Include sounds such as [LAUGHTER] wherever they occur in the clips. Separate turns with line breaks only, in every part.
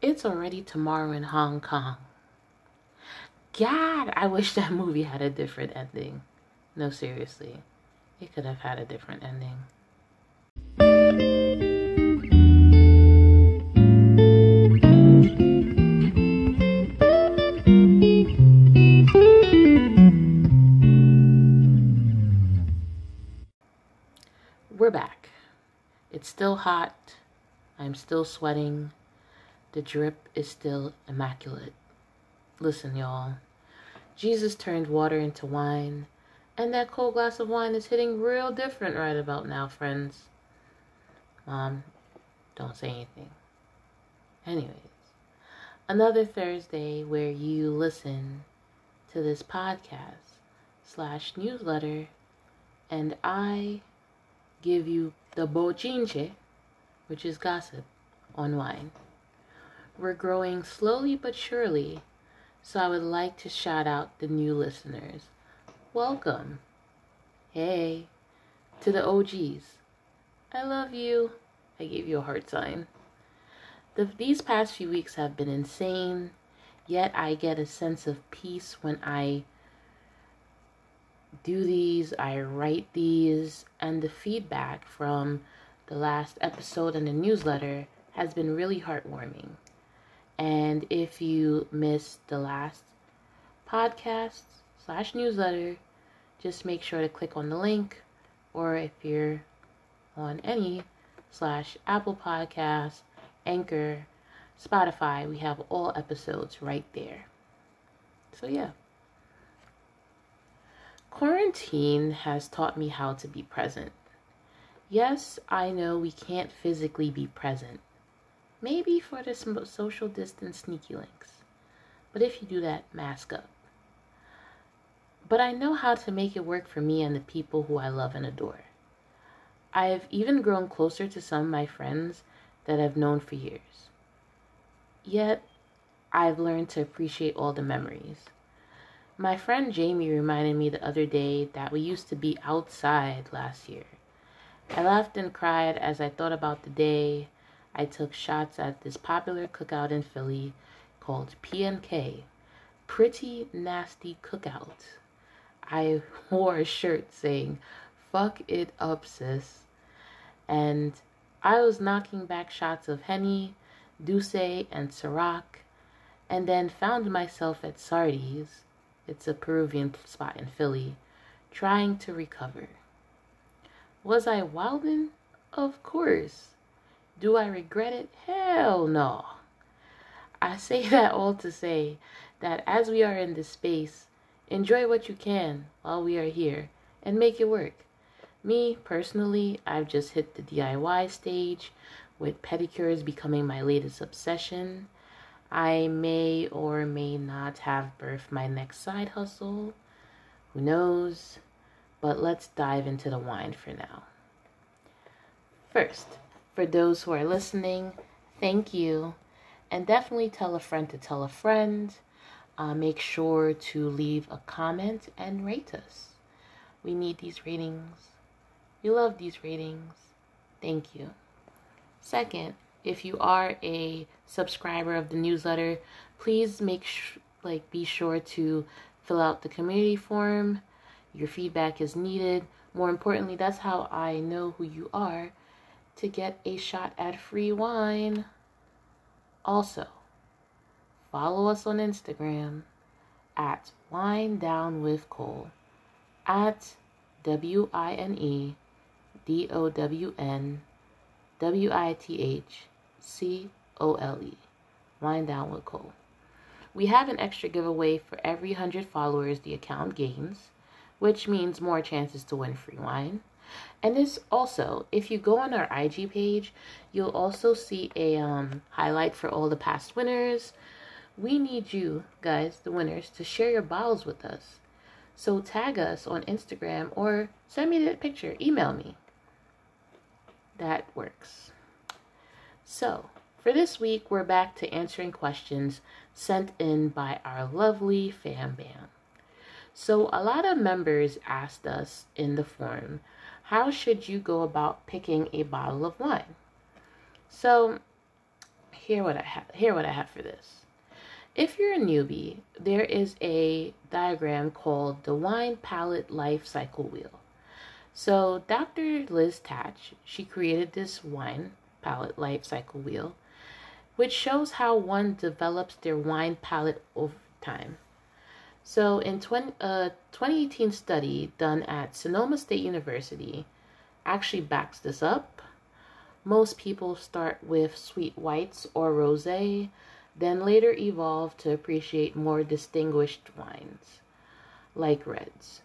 It's already tomorrow in Hong Kong. God, I wish that movie had a different ending. No, seriously. It could have had a different ending. We're back. It's still hot. I'm still sweating. The drip is still immaculate. Listen, y'all. Jesus turned water into wine, and that cold glass of wine is hitting real different right about now, friends. Mom, don't say anything. Anyways, another Thursday where you listen to this podcast slash newsletter, and I give you the bochinche, which is gossip, on wine. We're growing slowly but surely, so I would like to shout out the new listeners. Welcome. Hey, to the OGs. I love you. I gave you a heart sign. The, these past few weeks have been insane, yet I get a sense of peace when I do these, I write these, and the feedback from the last episode and the newsletter has been really heartwarming. And if you missed the last podcast slash newsletter, just make sure to click on the link, or if you're on any slash Apple Podcasts, Anchor, Spotify, we have all episodes right there. So, yeah. Quarantine has taught me how to be present. Yes, I know we can't physically be present. Maybe for the social distance sneaky links. But if you do that, mask up. But I know how to make it work for me and the people who I love and adore. I've even grown closer to some of my friends that I've known for years. Yet, I've learned to appreciate all the memories. My friend Jamie reminded me the other day that we used to be outside last year. I laughed and cried as I thought about the day I took shots at this popular cookout in Philly called PNK, Pretty Nasty Cookout. I [LAUGHS] wore a shirt saying, fuck it up, sis. And I was knocking back shots of Henny, Douce, and Ciroc, and then found myself at Sardi's it's a Peruvian spot in Philly. Trying to recover. Was I wildin'? Of course. Do I regret it? Hell no. I say [LAUGHS] that all to say that as we are in this space, enjoy what you can while we are here and make it work. Me, personally, I've just hit the DIY stage with pedicures becoming my latest obsession. I may or may not have birthed my next side hustle. Who knows? But let's dive into the wine for now. First, for those who are listening, thank you. And definitely tell a friend to tell a friend. Uh, make sure to leave a comment and rate us. We need these ratings. We love these ratings. Thank you. Second, if you are a subscriber of the newsletter, please make sh- like be sure to fill out the community form. Your feedback is needed. More importantly, that's how I know who you are to get a shot at free wine. Also, follow us on Instagram at Wine Down with Cole at W I N E D O W N W I T H C O L E. Wine Down with Cole. We have an extra giveaway for every 100 followers the account gains, which means more chances to win free wine. And this also, if you go on our IG page, you'll also see a um, highlight for all the past winners. We need you guys, the winners, to share your bottles with us. So tag us on Instagram or send me that picture, email me. That works. So, for this week, we're back to answering questions sent in by our lovely fan bam. So, a lot of members asked us in the forum, how should you go about picking a bottle of wine? So, hear what I have. Hear what I have for this. If you're a newbie, there is a diagram called the wine palate life cycle wheel. So Dr. Liz Thach, she created this wine palate life cycle wheel, which shows how one develops their wine palate over time. So, in 20, a 2018 study done at Sonoma State University actually backs this up. Most people start with sweet whites or rosé, then later evolve to appreciate more distinguished wines, like reds.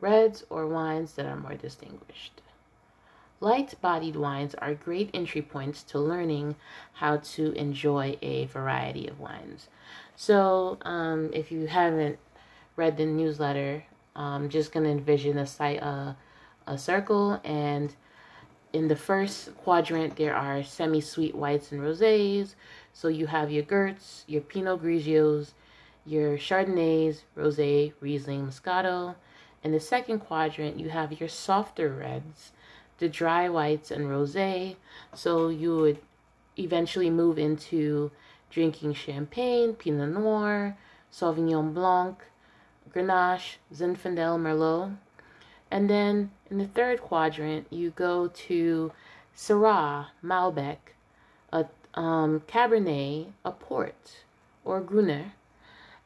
Reds or wines that are more distinguished. Light bodied wines are great entry points to learning how to enjoy a variety of wines. So, um, if you haven't read the newsletter, I'm just going to envision a, site, uh, a circle, and in the first quadrant, there are semi sweet whites and rosés. So, you have your Gurts, your Pinot Grigios, your Chardonnays, Rosé, Riesling, Moscato. In the second quadrant, you have your softer reds the dry whites and rosé. So you would eventually move into drinking champagne, Pinot Noir, Sauvignon Blanc, Grenache, Zinfandel, Merlot. And then in the third quadrant, you go to Syrah, Malbec, a um, Cabernet, a Port, or Gruner.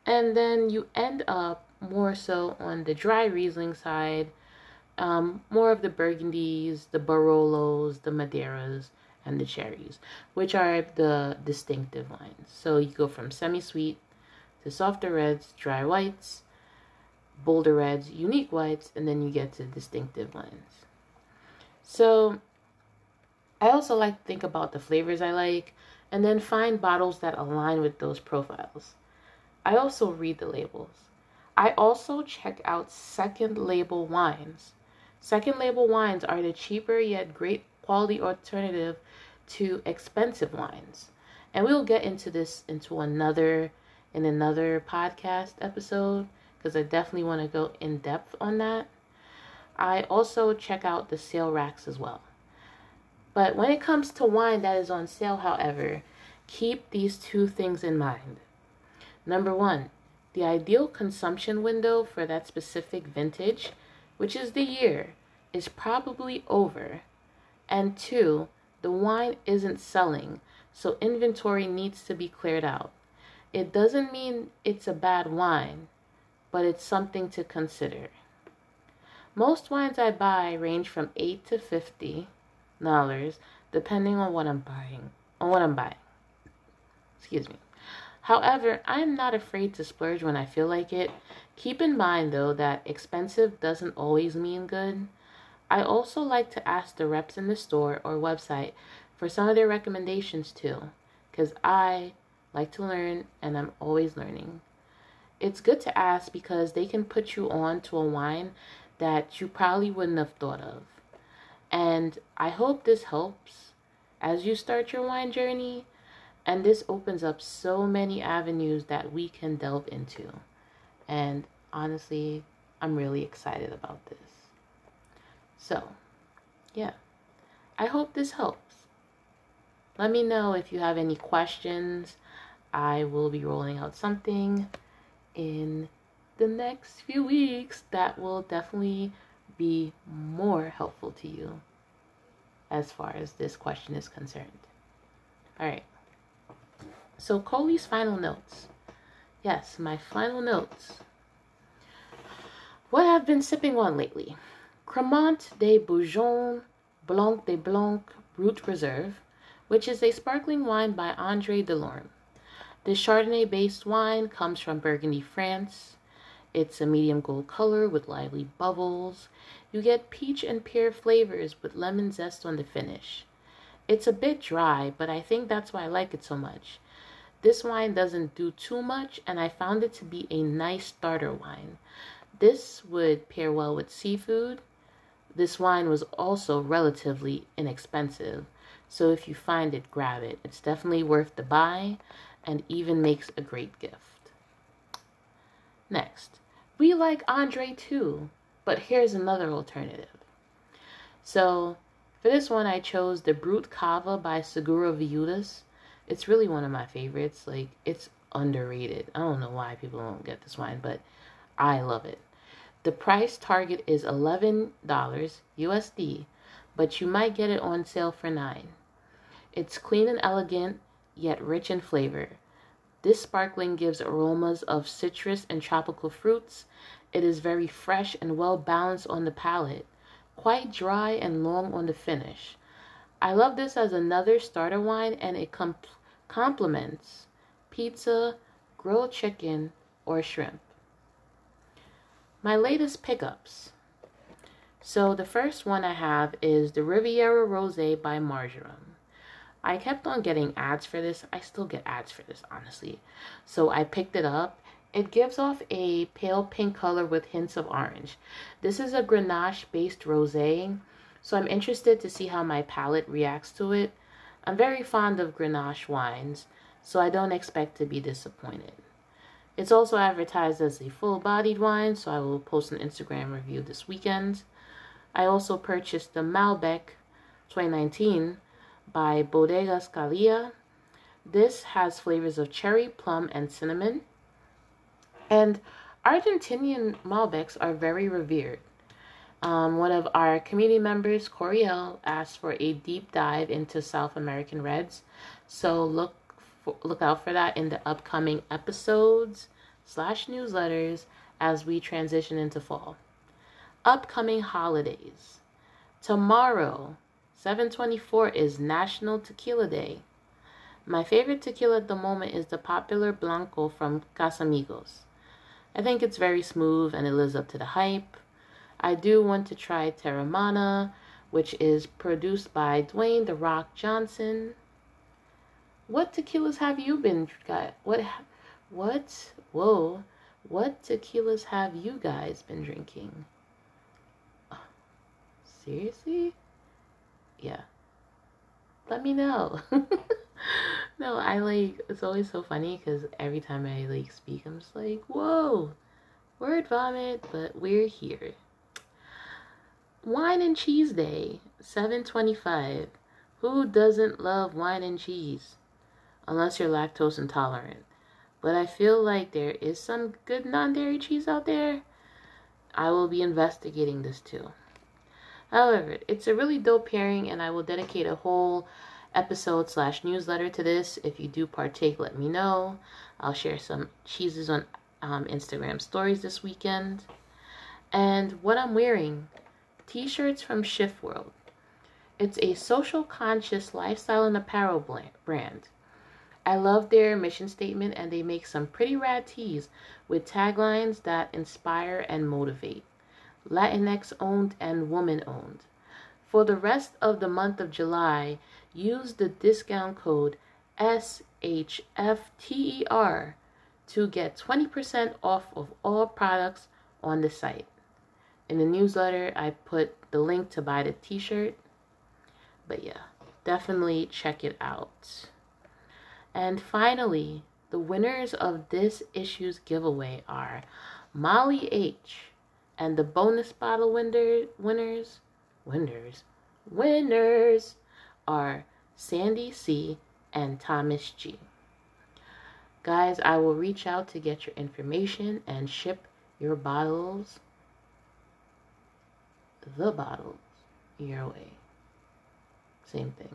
And then you end up more so on the dry Riesling side um, more of the Burgundies, the Barolos, the Madeiras, and the sherries, which are the distinctive wines. So you go from semi-sweet to softer reds, dry whites, bolder reds, unique whites, and then you get to distinctive wines. So I also like to think about the flavors I like and then find bottles that align with those profiles. I also read the labels. I also check out second label wines Second label wines are the cheaper yet great quality alternative to expensive wines. And we'll get into this into another in another podcast episode because I definitely want to go in depth on that. I also check out the sale racks as well. But when it comes to wine that is on sale, however, keep these two things in mind. Number one, the ideal consumption window for that specific vintage which is the year, is probably over. And two, the wine isn't selling, so inventory needs to be cleared out. It doesn't mean it's a bad wine, but it's something to consider. Most wines I buy range from 8 to 50 dollars depending on what I'm buying. On what I'm buying. Excuse me. However, I'm not afraid to splurge when I feel like it. Keep in mind, though, that expensive doesn't always mean good. I also like to ask the reps in the store or website for some of their recommendations too, because I like to learn and I'm always learning. It's good to ask because they can put you on to a wine that you probably wouldn't have thought of. And I hope this helps as you start your wine journey and this opens up so many avenues that we can delve into. And honestly, I'm really excited about this. So, yeah, I hope this helps. Let me know if you have any questions. I will be rolling out something in the next few weeks that will definitely be more helpful to you as far as this question is concerned. All right. So, Coley's final notes. Yes, my final notes. What I've been sipping on lately Cremant de Bourgogne Blanc de Blanc Brut Reserve, which is a sparkling wine by Andre Delorme. This Chardonnay based wine comes from Burgundy, France. It's a medium gold color with lively bubbles. You get peach and pear flavors with lemon zest on the finish. It's a bit dry, but I think that's why I like it so much. This wine doesn't do too much, and I found it to be a nice starter wine. This would pair well with seafood. This wine was also relatively inexpensive, so if you find it, grab it. It's definitely worth the buy and even makes a great gift. Next, we like Andre too, but here's another alternative. So, for this one, I chose the Brut Cava by Segura Viudas. It's really one of my favorites. Like it's underrated. I don't know why people don't get this wine, but I love it. The price target is $11 USD, but you might get it on sale for 9. It's clean and elegant, yet rich in flavor. This sparkling gives aromas of citrus and tropical fruits. It is very fresh and well balanced on the palate, quite dry and long on the finish. I love this as another starter wine and it com- complements pizza, grilled chicken, or shrimp. My latest pickups. So the first one I have is the Riviera Rosé by Marjoram. I kept on getting ads for this. I still get ads for this, honestly. So I picked it up. It gives off a pale pink color with hints of orange. This is a Grenache based rosé, so I'm interested to see how my palate reacts to it. I'm very fond of Grenache wines, so I don't expect to be disappointed. It's also advertised as a full bodied wine, so I will post an Instagram review this weekend. I also purchased the Malbec 2019 by Bodega Scalia. This has flavors of cherry, plum, and cinnamon. And Argentinian Malbecs are very revered. Um, one of our community members, Coriel, asked for a deep dive into South American reds. So look for, look out for that in the upcoming episodes slash newsletters as we transition into fall. Upcoming holidays. Tomorrow, 724 is National Tequila Day. My favorite tequila at the moment is the popular Blanco from Casamigos. I think it's very smooth and it lives up to the hype. I do want to try Teremana, which is produced by Dwayne The Rock Johnson. What tequilas have you been got? What what? Whoa. What tequilas have you guys been drinking? Seriously? Yeah. Let me know. [LAUGHS] no, I like, it's always so funny because every time I like speak, I'm just like, whoa, word vomit, but we're here. Wine and Cheese Day, 725. Who doesn't love wine and cheese? Unless you're lactose intolerant but I feel like there is some good non dairy cheese out there. I will be investigating this too. However, it's a really dope pairing, and I will dedicate a whole episode slash newsletter to this. If you do partake, let me know. I'll share some cheeses on um, Instagram stories this weekend. And what I'm wearing t shirts from Shift World. It's a social conscious lifestyle and apparel brand. I love their mission statement and they make some pretty rad tees with taglines that inspire and motivate. Latinx owned and woman owned. For the rest of the month of July, use the discount code SHFTER to get 20% off of all products on the site. In the newsletter, I put the link to buy the t shirt. But yeah, definitely check it out. And finally, the winners of this issue's giveaway are Molly H. And the bonus bottle winner, winners, winners, winners are Sandy C. and Thomas G. Guys, I will reach out to get your information and ship your bottles, the bottles, your way. Same thing.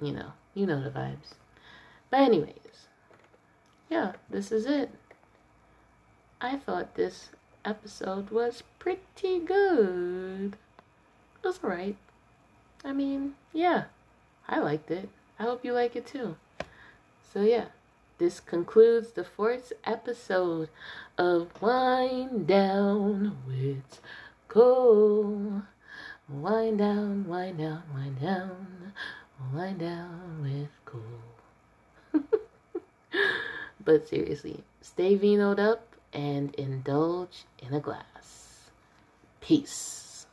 You know, you know the vibes. But anyways, yeah, this is it. I thought this episode was pretty good. It was alright. I mean, yeah, I liked it. I hope you like it too. So yeah, this concludes the fourth episode of Wine Down with Cole. Wind down, wind down, wind down, wind down with Cole. [LAUGHS] but seriously, stay vinoed up and indulge in a glass. Peace.